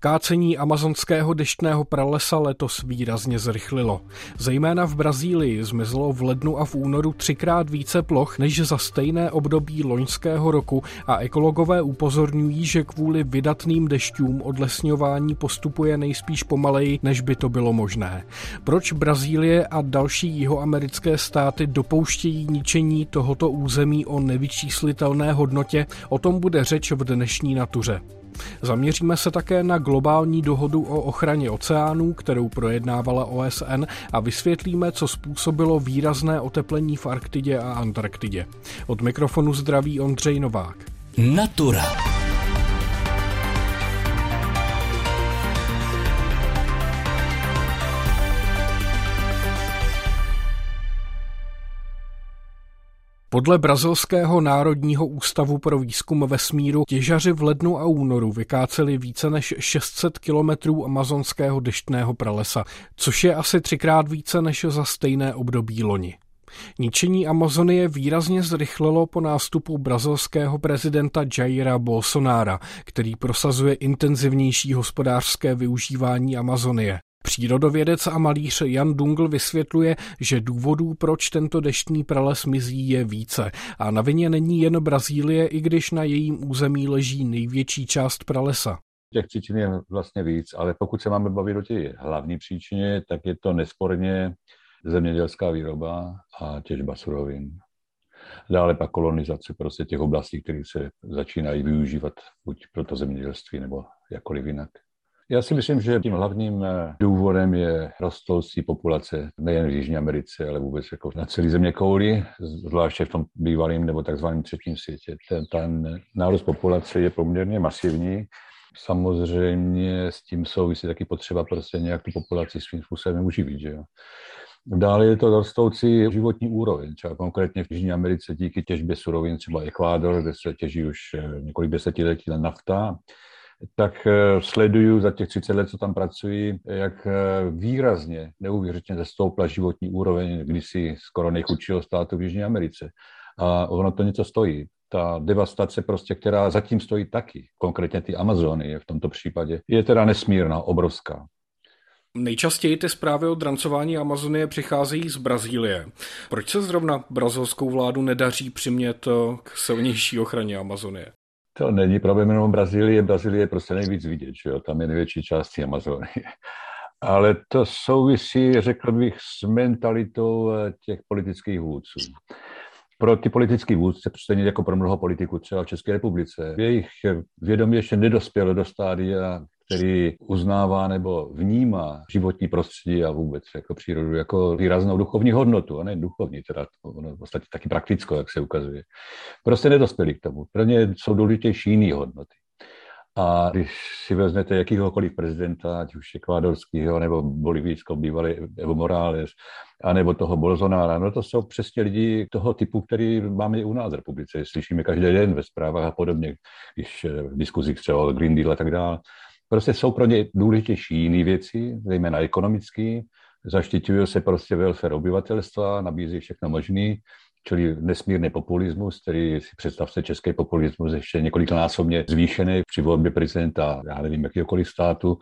Kácení amazonského deštného pralesa letos výrazně zrychlilo. Zejména v Brazílii zmizelo v lednu a v únoru třikrát více ploch než za stejné období loňského roku a ekologové upozorňují, že kvůli vydatným dešťům odlesňování postupuje nejspíš pomaleji, než by to bylo možné. Proč Brazílie a další jihoamerické státy dopouštějí ničení tohoto území o nevyčíslitelné hodnotě, o tom bude řeč v dnešní natuře. Zaměříme se také na globální dohodu o ochraně oceánů, kterou projednávala OSN a vysvětlíme, co způsobilo výrazné oteplení v Arktidě a Antarktidě. Od mikrofonu zdraví Ondřej Novák. Natura. Podle Brazilského národního ústavu pro výzkum vesmíru těžaři v lednu a únoru vykáceli více než 600 kilometrů amazonského deštného pralesa, což je asi třikrát více než za stejné období loni. Ničení Amazonie výrazně zrychlilo po nástupu brazilského prezidenta Jaira Bolsonara, který prosazuje intenzivnější hospodářské využívání Amazonie. Přírodovědec a malíř Jan Dungl vysvětluje, že důvodů, proč tento deštný prales mizí, je více. A na vině není jen Brazílie, i když na jejím území leží největší část pralesa. Těch příčin je vlastně víc, ale pokud se máme bavit o té hlavní příčině, tak je to nesporně zemědělská výroba a těžba surovin. Dále pak kolonizace prostě těch oblastí, které se začínají využívat buď pro to zemědělství nebo jakkoliv jinak. Já si myslím, že tím hlavním eh, důvodem je rostoucí populace nejen v Jižní Americe, ale vůbec jako na celé země kouli, zvláště v tom bývalém nebo takzvaném třetím světě. Ten, ten nárůst populace je poměrně masivní. Samozřejmě s tím souvisí taky potřeba prostě nějak tu populaci svým způsobem uživit. Že jo? Dále je to rostoucí životní úroveň, třeba konkrétně v Jižní Americe díky těžbě surovin, třeba Ekvádor, kde se těží už eh, několik desetiletí nafta, tak eh, sleduju za těch 30 let, co tam pracuji, jak eh, výrazně, neuvěřitelně zestoupla životní úroveň kdysi skoro nejchudšího státu v Jižní Americe. A ono to něco stojí. Ta devastace prostě, která zatím stojí taky, konkrétně ty Amazony v tomto případě, je teda nesmírná, obrovská. Nejčastěji ty zprávy o drancování Amazonie přicházejí z Brazílie. Proč se zrovna brazilskou vládu nedaří přimět k silnější ochraně Amazonie? To není problém jenom Brazílie. Brazílie je prostě nejvíc vidět, že jo? tam je největší část Amazonie. Ale to souvisí, řekl bych, s mentalitou eh, těch politických vůdců. Pro ty politické vůdce, stejně jako pro mnoho politiků třeba v České republice, jejich vědomí ještě nedospělo do stádia který uznává nebo vnímá životní prostředí a vůbec jako přírodu jako výraznou duchovní hodnotu, a ne duchovní, teda ono v podstatě taky praktickou, jak se ukazuje. Prostě nedospěli k tomu. Pro ně jsou důležitější jiné hodnoty. A když si vezmete jakýhokoliv prezidenta, ať už ekvádorského nebo bolivijského bývalý Evo Morales, anebo toho Bolsonara, no to jsou přesně lidi toho typu, který máme i u nás v republice. Slyšíme každý den ve zprávách a podobně, když v diskuzích třeba o Green Deal a tak dále. Prostě jsou pro ně důležitější jiné věci, zejména ekonomické. Zaštiťují se prostě welfare obyvatelstva, nabízí všechno možné, čili nesmírný populismus, který si představte český populismus ještě několiknásobně zvýšený při volbě prezidenta, já nevím, jakýkoliv státu,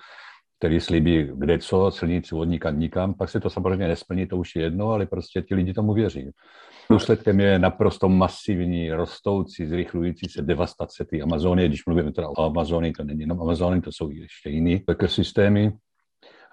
který slíbí kde co, silnici od nikam nikam, pak se to samozřejmě nesplní, to už je jedno, ale prostě ti lidi tomu věří. Důsledkem je naprosto masivní, rostoucí, zrychlující se devastace té Amazonie. Když mluvíme teda o Amazonii, to není jenom Amazonie, to jsou ještě jiné ekosystémy.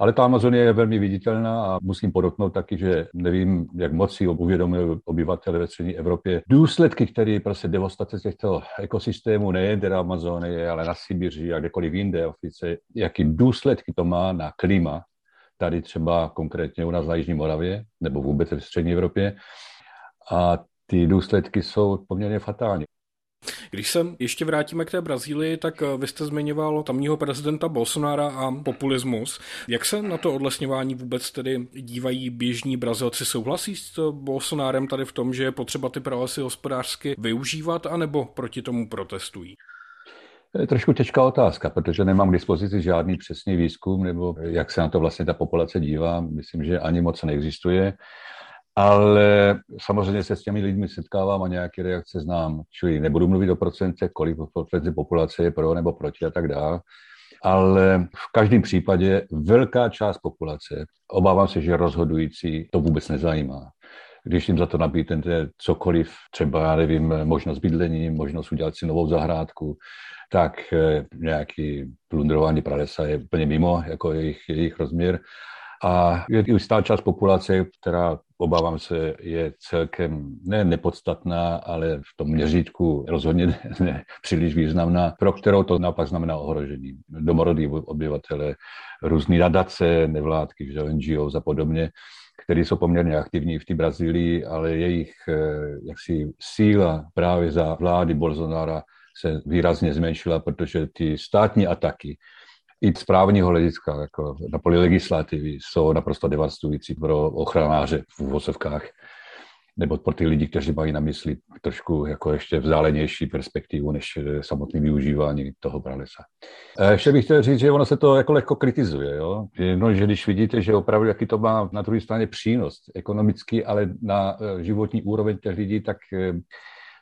Ale ta Amazonie je velmi viditelná a musím podotknout taky, že nevím, jak moc si uvědomují obyvatele ve střední Evropě. Důsledky, které prostě devastace těchto ekosystémů, nejen teda Amazonie, ale na Sibiři a kdekoliv jinde, ofice, jaký důsledky to má na klima, tady třeba konkrétně u nás na Jižní Moravě, nebo vůbec v střední Evropě, a ty důsledky jsou poměrně fatální. Když se ještě vrátíme k té Brazílii, tak eh, vy jste zmiňoval tamního prezidenta Bolsonara a populismus. Jak se na to odlesňování vůbec tedy dívají běžní Brazilci? Souhlasí s eh, Bolsonárem tady v tom, že je potřeba ty pralesy hospodářsky využívat, anebo proti tomu protestují? Trošku těžká otázka, protože nemám k dispozici žádný přesný výzkum, nebo jak se na to vlastně ta populace dívá. Myslím, že ani moc neexistuje ale samozřejmě se s těmi lidmi setkávám a nějaké reakce znám. Čili nebudu mluvit o procentech, kolik procent populace je pro nebo proti a tak dále. ale v každém případě velká část populace, obávám se, že rozhodující to vůbec nezajímá když jim za to nabídnete cokoliv, třeba, já nevím, možnost bydlení, možnost udělat si novou zahrádku, tak eh, nějaký plundrování pralesa je úplně mimo jako jejich, jejich rozměr. A je i stát část populace, která, obávám se, je celkem ne nepodstatná, ale v tom měřítku rozhodně ne, ne příliš významná, pro kterou to naopak znamená ohrožení. Domorodí obyvatele, různé nadace, nevládky, že NGO a podobně, které jsou poměrně aktivní v té Brazílii, ale jejich eh, jaksi síla právě za vlády Bolsonara se výrazně zmenšila, protože ty státní ataky i z právního hlediska, jako na poli legislativy, jsou naprosto devastující pro ochranáře v vozovkách nebo pro ty lidi, kteří mají na mysli trošku jako ještě vzdálenější perspektivu než eh, samotné využívání toho pralesa. Ještě bych chtěl říct, že ono se to jako lehko kritizuje. Jo? No, že když vidíte, že opravdu jaký to má na druhé straně přínos ekonomický, ale na eh, životní úroveň těch lidí, tak eh,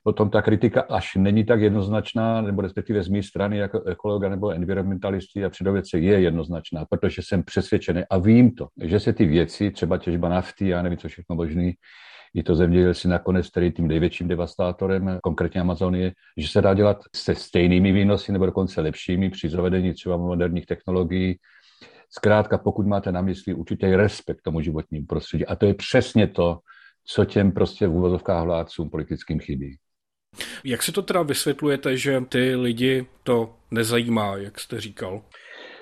potom ta kritika až není tak jednoznačná, nebo respektive z mé strany jako ekologa nebo environmentalisti a přírodovědce je jednoznačná, protože jsem přesvědčený a vím to, že se ty věci, třeba těžba nafty, já nevím, co všechno možný, i to zemědělci nakonec, který tím největším devastátorem, konkrétně Amazonie, že se dá dělat se stejnými výnosy nebo dokonce lepšími při zavedení třeba moderních technologií. Zkrátka, pokud máte na mysli určitý respekt tomu životnímu prostředí. A to je přesně to, co těm prostě v úvozovkách vládcům politickým chybí. Jak si to teda vysvětlujete, že ty lidi to nezajímá, jak jste říkal?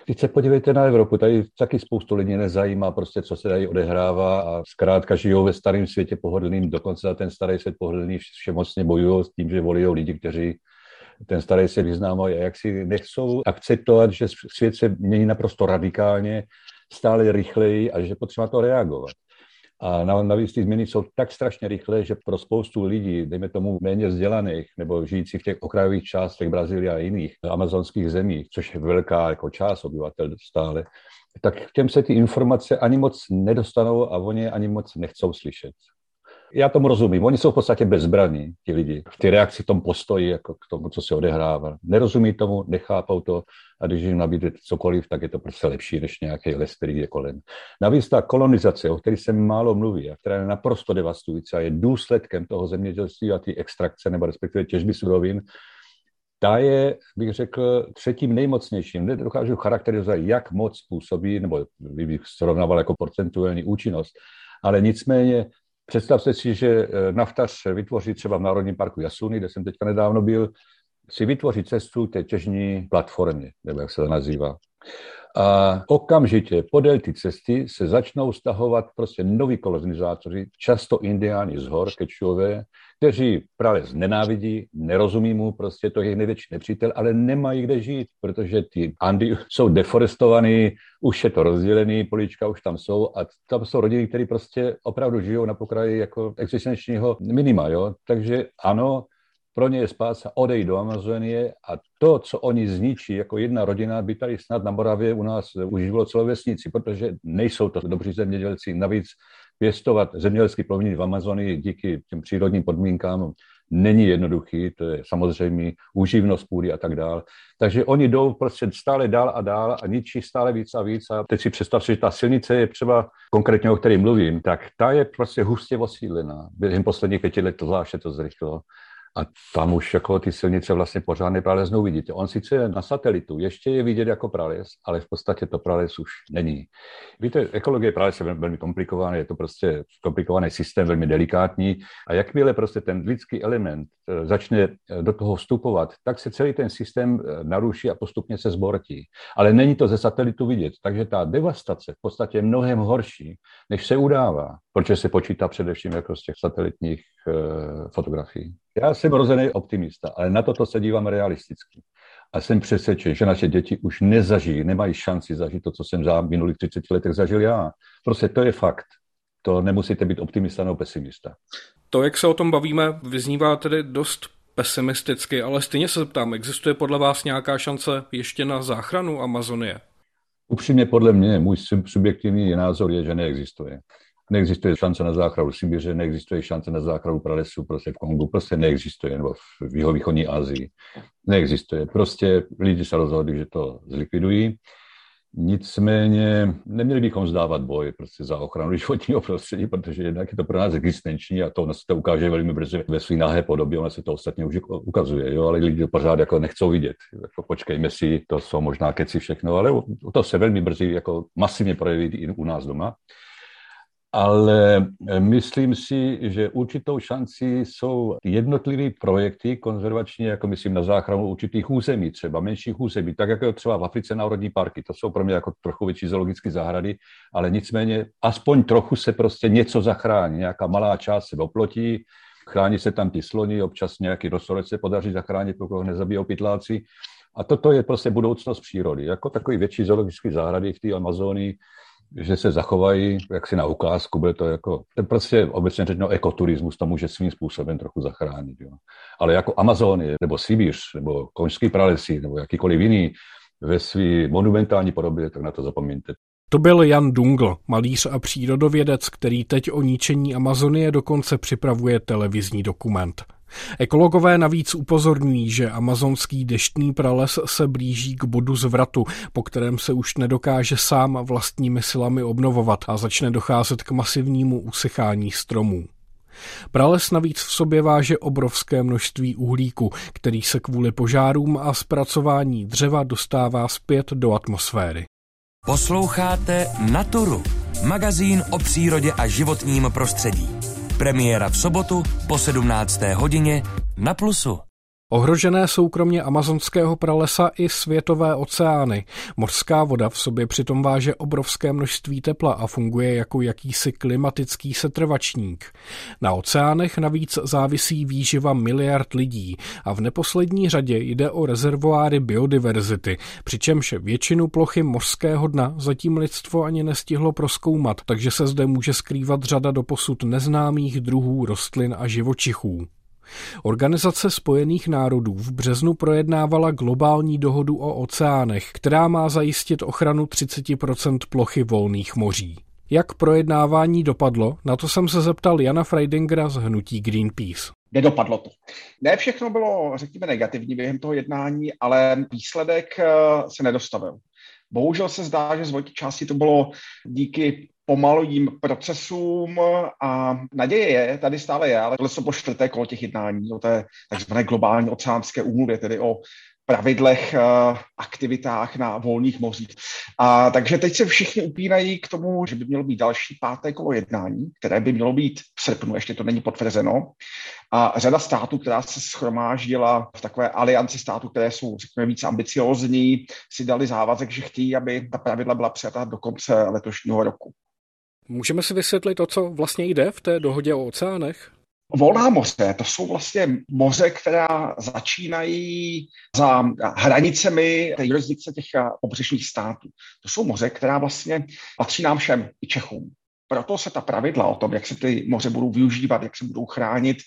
Teď se podívejte na Evropu, tady taky spoustu lidí nezajímá prostě, co se tady odehrává a zkrátka žijou ve starém světě pohodlným, dokonce za ten starý svět pohodlný všemocně bojují s tím, že volí lidi, kteří ten starý svět vyznávají a jak si nechcou akceptovat, že svět se mění naprosto radikálně, stále rychleji a že potřeba to reagovat. A navíc ty změny jsou tak strašně rychlé, že pro spoustu lidí, dejme tomu méně vzdělaných nebo žijících v těch okrajových částech Brazílie a jiných amazonských zemích, což je velká jako část obyvatel stále, tak těm se ty informace ani moc nedostanou a oni ani moc nechcou slyšet. Já tomu rozumím. Oni jsou v podstatě bezbraní, ti lidi, v té reakci, v tom postoji jako k tomu, co se odehrává. Nerozumí tomu, nechápou to a když jim nabídete cokoliv, tak je to prostě lepší než nějaký les, který je kolem. Navíc ta kolonizace, o které se málo mluví a která je naprosto devastující a je důsledkem toho zemědělství a ty extrakce nebo respektive těžby surovin, ta je, bych řekl, třetím nejmocnějším. Nedokážu charakterizovat, jak moc působí, nebo bych srovnával jako procentuální účinnost, ale nicméně Představte si, že eh, naftař vytvoří třeba v Národním parku Jasuny, kde jsem teďka nedávno byl, si vytvoří cestu té těžní platformě, nebo jak se to nazývá. A okamžitě podél ty cesty se začnou stahovat prostě noví kolonizátoři, často indiáni z hor, kečové, kteří právě nenávidí, nerozumí mu, prostě to je jejich největší nepřítel, ale nemají kde žít, protože ty Andy jsou deforestovaný, už je to rozdělený, políčka už tam jsou a tam jsou rodiny, které prostě opravdu žijou na pokraji jako existenčního minima, jo. Takže ano, pro ně je spása odejít do Amazonie a to, co oni zničí jako jedna rodina, by tady snad na Moravě u nás uživilo celou vesnici, protože nejsou to dobří zemědělci. Navíc pěstovat zemědělský plodiny v Amazonii díky těm přírodním podmínkám není jednoduchý, to je samozřejmě úživnost půdy a tak dále. Takže oni jdou prostě stále dál a dál a ničí stále víc a víc. A teď si představ si, že ta silnice je třeba, konkrétně o které mluvím, tak ta je prostě hustě osídlená. Během posledních pěti let to zvláště to zrychlo. A tam už jako ty silnice vlastně pořádně prales vidíte. On sice je na satelitu, ještě je vidět jako prales, ale v podstatě to prales už není. Víte, ekologie prales je velmi komplikovaný, je to prostě komplikovaný systém, velmi delikátní a jakmile prostě ten lidský element eh, začne eh, do toho vstupovat, tak se celý ten systém eh, naruší a postupně se zbortí. Ale není to ze satelitu vidět, takže ta devastace v podstatě je mnohem horší, než se udává, protože se počítá především jako z těch satelitních fotografií. Já jsem rozený optimista, ale na toto se dívám realisticky. A jsem přesvědčen, že naše děti už nezažijí, nemají šanci zažít to, co jsem za minulých 30 letech zažil já. Prostě to je fakt. To nemusíte být optimista nebo pesimista. To, jak se o tom bavíme, vyznívá tedy dost pesimisticky, ale stejně se ptám, existuje podle vás nějaká šance ještě na záchranu Amazonie? Upřímně podle mě, můj subjektivní názor je, že neexistuje. Neexistuje šance na záchranu Sibiře, neexistuje šance na záchranu pralesu prostě v Kongu, prostě neexistuje, nebo v jihovýchodní Asii. Neexistuje. Prostě lidi se rozhodli, že to zlikvidují Nicméně neměli bychom zdávat boj prostě za ochranu životního prostředí, protože jednak je to pro nás existenční a to se to ukáže velmi brzy ve své nahé podobě, ono se to ostatně už ukazuje, jo, ale lidi to pořád jako nechcou vidět. Jako počkejme si, to jsou možná keci všechno, ale to se velmi brzy jako masivně projeví i u nás doma ale eh, myslím si, že určitou šanci jsou jednotlivé projekty konzervační, jako myslím na záchranu určitých území, třeba menších území, tak jako třeba v Africe národní parky. To jsou pro mě jako trochu větší zoologické zahrady, ale nicméně aspoň trochu se prostě něco zachrání, nějaká malá část se oplotí, chrání se tam ty sloni, občas nějaký rostorec se podaří zachránit, pokud nezabijou pytláci. A toto je prostě budoucnost přírody. Jako takový větší zoologické zahrady v té Amazonii, že se zachovají jak si na ukázku, bude to jako, to prostě obecně řečeno ekoturismus to může svým způsobem trochu zachránit. Jo. Ale jako Amazonie, nebo Sibíř, nebo Koňský pralesí, nebo jakýkoliv jiný ve své monumentální podobě, tak na to zapomeňte. To byl Jan Dungl, malíř a přírodovědec, který teď o ničení Amazonie dokonce připravuje televizní dokument. Ekologové navíc upozorňují, že amazonský deštný prales se blíží k bodu zvratu, po kterém se už nedokáže sám vlastními silami obnovovat a začne docházet k masivnímu usychání stromů. Prales navíc v sobě váže obrovské množství uhlíku, který se kvůli požárům a zpracování dřeva dostává zpět do atmosféry. Posloucháte Naturu, magazín o přírodě a životním prostředí. Premiéra v sobotu po 17. hodině na Plusu. Ohrožené jsou kromě amazonského pralesa i světové oceány. Mořská voda v sobě přitom váže obrovské množství tepla a funguje jako jakýsi klimatický setrvačník. Na oceánech navíc závisí výživa miliard lidí a v neposlední řadě jde o rezervoáry biodiverzity, přičemž většinu plochy mořského dna zatím lidstvo ani nestihlo proskoumat, takže se zde může skrývat řada doposud neznámých druhů rostlin a živočichů. Organizace spojených národů v březnu projednávala globální dohodu o oceánech, která má zajistit ochranu 30% plochy volných moří. Jak projednávání dopadlo, na to jsem se zeptal Jana Freidingera z hnutí Greenpeace. Nedopadlo to. Ne všechno bylo, řekněme, negativní během toho jednání, ale výsledek eh, se nedostavil. Bohužel se zdá, že z velké části to bylo díky pomalým procesům a naděje je, tady stále je, ale tohle jsou po čtvrté kolo těch jednání o té takzvané globální oceánské úmluvě, tedy o pravidlech, eh, aktivitách na volných mořích. A takže teď se všichni upínají k tomu, že by mělo být další páté kolo jednání, které by mělo být v srpnu, ještě to není potvrzeno. A řada států, která se schromáždila v takové alianci států, které jsou, řekněme, víc ambiciozní, si dali závazek, že chtějí, aby ta pravidla byla přijata do konce letošního roku. Můžeme si vysvětlit to, co vlastně jde v té dohodě o oceánech? Volná moře, to jsou vlastně moře, která začínají za hranicemi té jurisdikce těch pobřežních států. To jsou moře, která vlastně patří nám všem, i Čechům. Proto se ta pravidla o tom, jak se ty moře budou využívat, jak se budou chránit,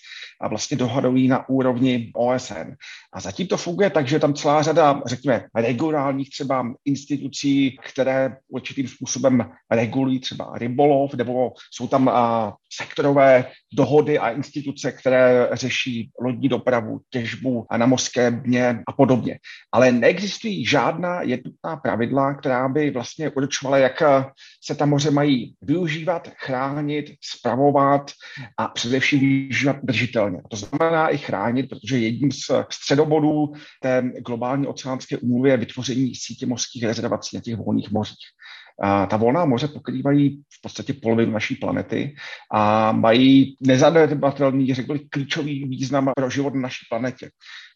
a vlastně dohadují na úrovni OSN. A zatím to funguje tak, že tam celá řada, řekněme, regionálních třeba institucí, které určitým způsobem regulují třeba rybolov, nebo jsou tam a, sektorové dohody a instituce, které řeší lodní dopravu, těžbu a na mořské dně a podobně. Ale neexistují žádná jednotná pravidla, která by vlastně určovala, jak se ta moře mají využívat, chránit, spravovat a především využívat držitelně. To znamená i chránit, protože jedním z středobodů té globální oceánské úmluvy je vytvoření sítě mořských rezervací na těch volných mořích. A ta volná moře pokrývají v podstatě polovinu naší planety a mají nezanedbatelný, řekl bych, klíčový význam pro život na naší planetě.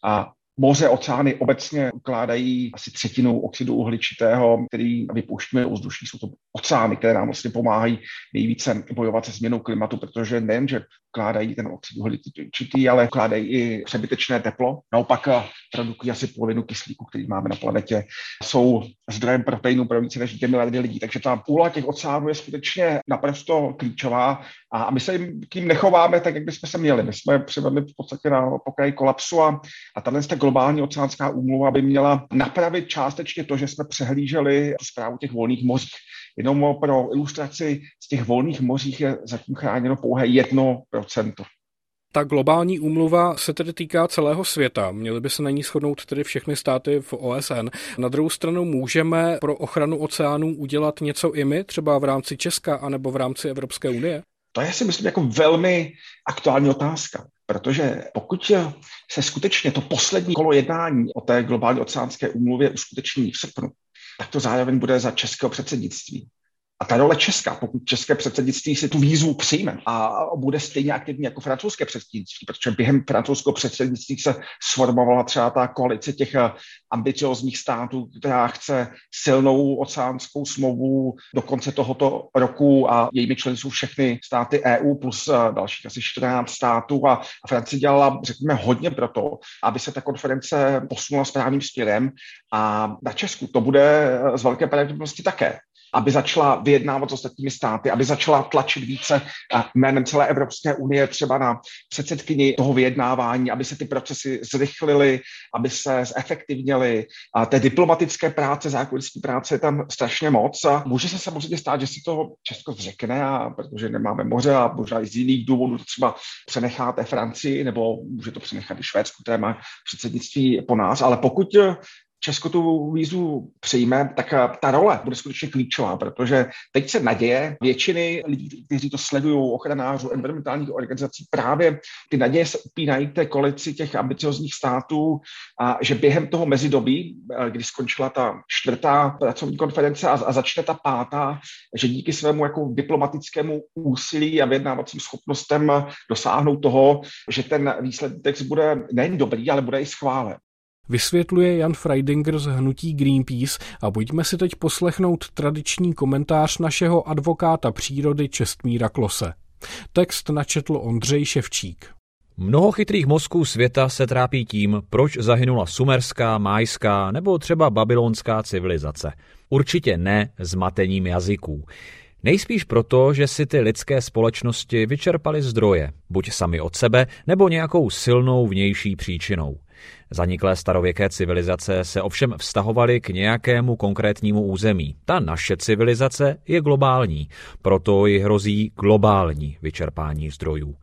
A Moře, oceány obecně ukládají asi třetinu oxidu uhličitého, který vypouštíme do ovzduší. Jsou to oceány, které nám vlastně pomáhají nejvíce bojovat se změnou klimatu, protože nejen, že ukládají ten oxid uhličitý, ale ukládají i přebytečné teplo. Naopak eh, produkují asi polovinu kyslíku, který máme na planetě. Jsou zdrojem proteinu pro více než 2 miliardy lidí. Takže ta půla těch oceánů je skutečně naprosto klíčová a my se jim tím nechováme tak, jak bychom se měli. My jsme přivedli v podstatě na pokraji kolapsu a, a tahle globální oceánská úmluva by měla napravit částečně to, že jsme přehlíželi zprávu těch volných mořích. Jenom pro ilustraci z těch volných mořích je zatím chráněno pouhé 1%. Ta globální úmluva se tedy týká celého světa. Měly by se na ní shodnout tedy všechny státy v OSN. Na druhou stranu můžeme pro ochranu oceánů udělat něco i my, třeba v rámci Česka anebo v rámci Evropské unie? To je si myslím jako velmi aktuální otázka, protože pokud se skutečně to poslední kolo jednání o té globální oceánské úmluvě uskuteční v srpnu, tak to zároveň bude za českého předsednictví. A ta role Česka, pokud české předsednictví si tu výzvu přijme a bude stejně aktivní jako francouzské předsednictví, protože během francouzského předsednictví se sformovala třeba ta koalice těch eh, ambiciozních států, která chce silnou oceánskou smlouvu do konce tohoto roku a jejími členy jsou všechny státy EU plus eh, dalších asi 14 států a Francie dělala, řekněme, hodně pro to, aby se ta konference posunula správným směrem a na Česku to bude eh, z velké pravděpodobnosti také aby začala vyjednávat s ostatními státy, aby začala tlačit více jménem celé Evropské unie třeba na předsedkyni toho vyjednávání, aby se ty procesy zrychlily, aby se zefektivněly. A té diplomatické práce, zákonnictví práce je tam strašně moc a může se samozřejmě stát, že si to Česko zřekne, a protože nemáme moře a možná i z jiných důvodů třeba přenecháte Francii, nebo může to přenechat i Švédsku, které má předsednictví po nás, ale pokud Česko tu výzvu přijme, tak eh, ta role bude skutečně klíčová, protože teď se naděje většiny lidí, kteří to sledují, ochranářů, environmentálních organizací, právě ty naděje se upínají té koalici těch ambiciozních států a že během toho mezidobí, eh, kdy skončila ta čtvrtá pracovní konference a, a začne ta pátá, že díky svému jako diplomatickému úsilí a vyjednávacím schopnostem dosáhnout toho, že ten výsledek bude nejen dobrý, ale bude i schválen. Vysvětluje Jan Freidinger z hnutí Greenpeace a pojďme si teď poslechnout tradiční komentář našeho advokáta přírody Čestmíra Klose. Text načetl Ondřej Ševčík. Mnoho chytrých mozků světa se trápí tím, proč zahynula sumerská, májská nebo třeba babylonská civilizace. Určitě ne zmatením jazyků. Nejspíš proto, že si ty lidské společnosti vyčerpaly zdroje, buď sami od sebe, nebo nějakou silnou vnější příčinou. Zaniklé starověké civilizace se ovšem vztahovaly k nějakému konkrétnímu území. Ta naše civilizace je globální, proto ji hrozí globální vyčerpání zdrojů.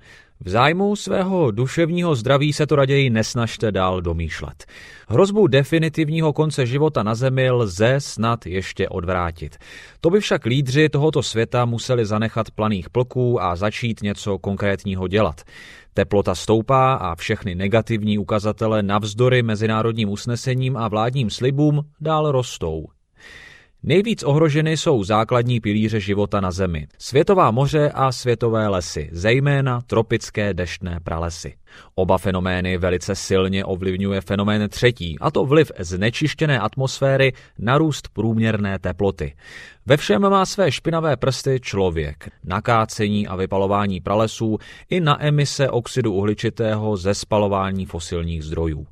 V zájmu svého duševního zdraví se to raději nesnažte dál domýšlet. Hrozbu definitivního konce života na Zemi lze snad ještě odvrátit. To by však lídři tohoto světa museli zanechat planých plků a začít něco konkrétního dělat. Teplota stoupá a všechny negativní ukazatele navzdory mezinárodním usnesením a vládním slibům dál rostou. Nejvíc ohroženy jsou základní pilíře života na Zemi. Světová moře a světové lesy, zejména tropické deštné pralesy. Oba fenomény velice silně ovlivňuje fenomén třetí, a to vliv znečištěné atmosféry na růst průměrné teploty. Ve všem má své špinavé prsty člověk, nakácení a vypalování pralesů i na emise oxidu uhličitého ze spalování fosilních zdrojů.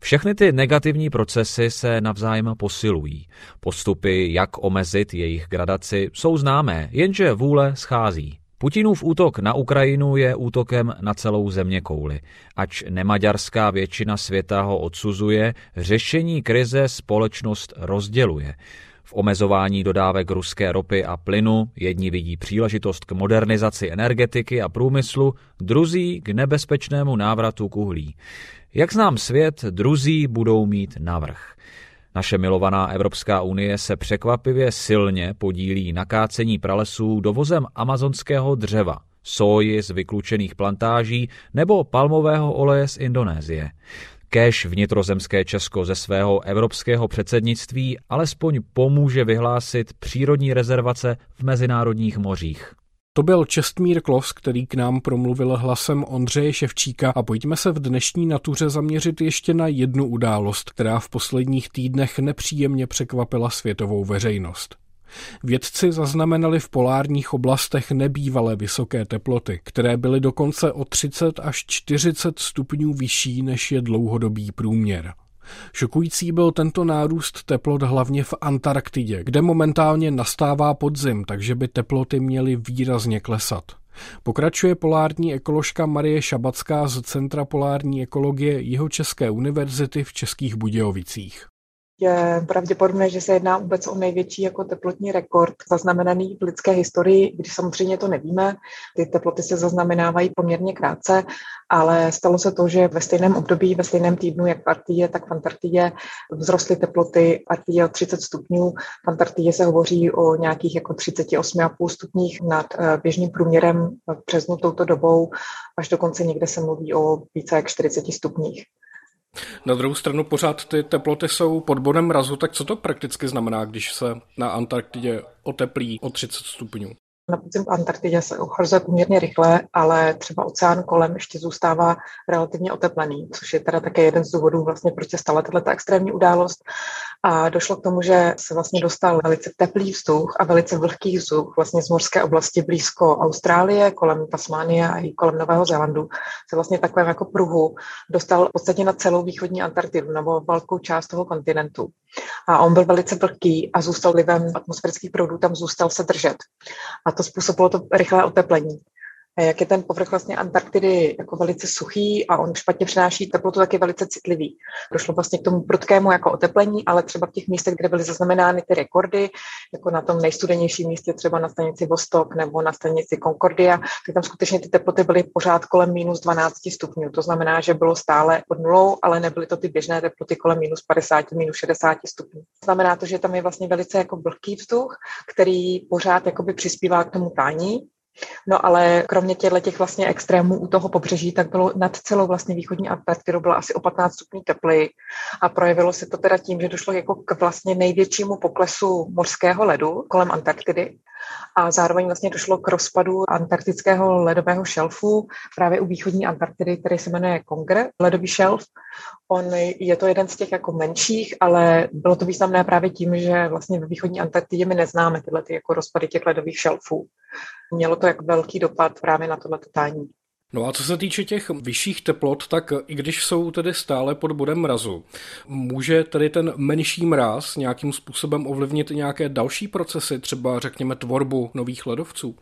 Všechny ty negativní procesy se navzájem posilují. Postupy, jak omezit jejich gradaci, jsou známé, jenže vůle schází. Putinův útok na Ukrajinu je útokem na celou země kouli. Ač nemaďarská většina světa ho odsuzuje, řešení krize společnost rozděluje. V omezování dodávek ruské ropy a plynu jedni vidí příležitost k modernizaci energetiky a průmyslu, druzí k nebezpečnému návratu k uhlí. Jak znám svět, druzí budou mít navrh. Naše milovaná Evropská unie se překvapivě silně podílí na kácení pralesů dovozem amazonského dřeva, soji z vyklučených plantáží nebo palmového oleje z Indonésie. Kéž vnitrozemské Česko ze svého evropského předsednictví alespoň pomůže vyhlásit přírodní rezervace v mezinárodních mořích. To byl Čestmír Klos, který k nám promluvil hlasem Ondřeje Ševčíka a pojďme se v dnešní natuře zaměřit ještě na jednu událost, která v posledních týdnech nepříjemně překvapila světovou veřejnost. Vědci zaznamenali v polárních oblastech nebývalé vysoké teploty, které byly dokonce o 30 až 40 stupňů vyšší než je dlouhodobý průměr. Šokující byl tento nárůst teplot hlavně v Antarktidě, kde momentálně nastává podzim, takže by teploty měly výrazně klesat. Pokračuje polární ekoložka Marie Šabacká z Centra polární ekologie Jihočeské univerzity v Českých Budějovicích. Je pravděpodobné, že se jedná vůbec o největší jako teplotní rekord zaznamenaný v lidské historii, když samozřejmě to nevíme. Ty teploty se zaznamenávají poměrně krátce, ale stalo se to, že ve stejném období, ve stejném týdnu, jak v Arktidě, tak v Antarktidě vzrostly teploty Arktidě o 30 stupňů. V Antarktidě se hovoří o nějakých jako 38,5 stupních nad eh, běžným průměrem březnu touto dobou, až dokonce někde se mluví o více jak 40 stupních. Na druhou stranu pořád ty teploty jsou pod bodem mrazu, tak co to prakticky znamená, když se na Antarktidě oteplí o 30 stupňů? Na podzim v Antarktidě se ochlazuje poměrně rychle, ale třeba oceán kolem ještě zůstává relativně oteplený, což je teda také jeden z důvodů, vlastně, proč se stala tato extrémní událost. A došlo k tomu, že se vlastně dostal velice teplý vzduch a velice vlhký vzduch vlastně z mořské oblasti blízko Austrálie, kolem Tasmánie a i kolem Nového Zélandu. Se vlastně takovém jako pruhu dostal v podstatě na celou východní Antarktidu nebo velkou část toho kontinentu. A on byl velice vlhký a zůstal vlivem atmosférických proudů, tam zůstal se držet. A to způsobilo to rychlé oteplení jak je ten povrch vlastně Antarktidy jako velice suchý a on špatně přináší teplotu, tak je velice citlivý. Došlo vlastně k tomu prudkému jako oteplení, ale třeba v těch místech, kde byly zaznamenány ty rekordy, jako na tom nejstudenějším místě, třeba na stanici Vostok nebo na stanici Concordia, tak tam skutečně ty teploty byly pořád kolem minus 12 stupňů. To znamená, že bylo stále pod nulou, ale nebyly to ty běžné teploty kolem minus 50, minus 60 stupňů. Znamená to, že tam je vlastně velice jako vlhký vzduch, který pořád přispívá k tomu tání No ale kromě těchto těch vlastně extrémů u toho pobřeží, tak bylo nad celou vlastně východní Antarktidu bylo asi o 15 stupňů teply a projevilo se to teda tím, že došlo jako k vlastně největšímu poklesu mořského ledu kolem Antarktidy a zároveň vlastně došlo k rozpadu antarktického ledového šelfu právě u východní Antarktidy, který se jmenuje Kongre, ledový šelf. On je to jeden z těch jako menších, ale bylo to významné právě tím, že vlastně ve východní Antarktidě my neznáme tyhle ty jako rozpady těch ledových šelfů. Mělo to jako velký dopad právě na tohle tání. No a co se týče těch vyšších teplot, tak i když jsou tedy stále pod bodem mrazu, může tedy ten menší mraz nějakým způsobem ovlivnit nějaké další procesy, třeba řekněme tvorbu nových ledovců?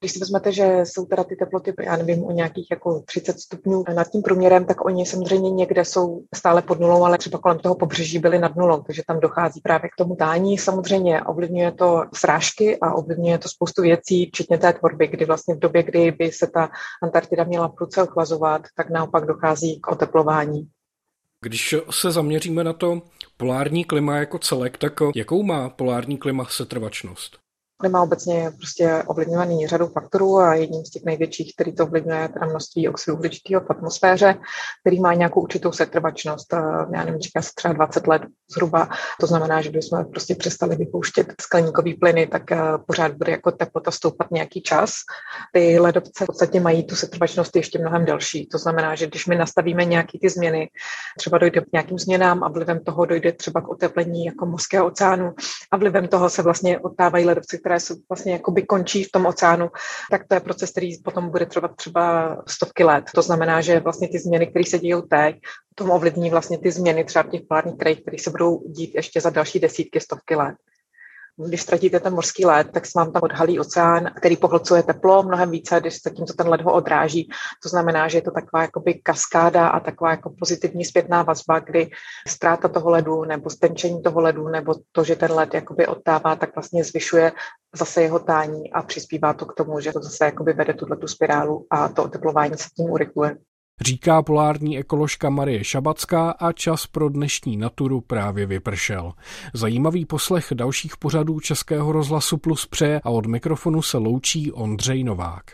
Když si vezmete, že jsou teda ty teploty, já nevím, o nějakých jako 30 stupňů nad tím průměrem, tak oni samozřejmě někde jsou stále pod nulou, ale třeba kolem toho pobřeží byly nad nulou, takže tam dochází právě k tomu tání. Samozřejmě ovlivňuje to srážky a ovlivňuje to spoustu věcí, včetně té tvorby, kdy vlastně v době, kdy by se ta Antarktida měla prudce ochlazovat, tak naopak dochází k oteplování. Když se zaměříme na to polární klima jako celek, tak jakou má polární klima setrvačnost? Klima obecně je prostě ovlivňovaný řadou faktorů a jedním z těch největších, který to ovlivňuje, je teda množství oxidu uhličitého v atmosféře, který má nějakou určitou setrvačnost. Já nevím, říká se třeba 20 let zhruba. To znamená, že jsme prostě přestali vypouštět skleníkové plyny, tak eh, pořád bude jako teplota stoupat nějaký čas. Ty ledovce v podstatě mají tu setrvačnost ještě mnohem delší. To znamená, že když my nastavíme nějaké ty změny, třeba dojde k nějakým změnám a vlivem toho dojde třeba k oteplení jako mořského oceánu a vlivem toho se vlastně odtávají ledovce, které jsou vlastně jakoby končí v tom oceánu, tak to je proces, který potom bude trvat třeba stovky let. To znamená, že vlastně ty změny, které se dějí teď, tom ovlivní vlastně ty změny třeba v těch polárních krajích, které se budou dít ještě za další desítky, stovky let. Když ztratíte ten mořský led, tak se vám tam odhalí oceán, který pohlcuje teplo mnohem více, když zatímco ten led ho odráží. To znamená, že je to taková jakoby kaskáda a taková jako pozitivní zpětná vazba, kdy ztráta toho ledu nebo stenčení toho ledu nebo to, že ten led jakoby odtává, tak vlastně zvyšuje zase jeho tání a přispívá to k tomu, že to zase jakoby vede tuhle tu spirálu a to oteplování se tím urychluje. Říká polární ekoložka Marie Šabacká a čas pro dnešní naturu právě vypršel. Zajímavý poslech dalších pořadů Českého rozhlasu Plus přeje a od mikrofonu se loučí Ondřej Novák.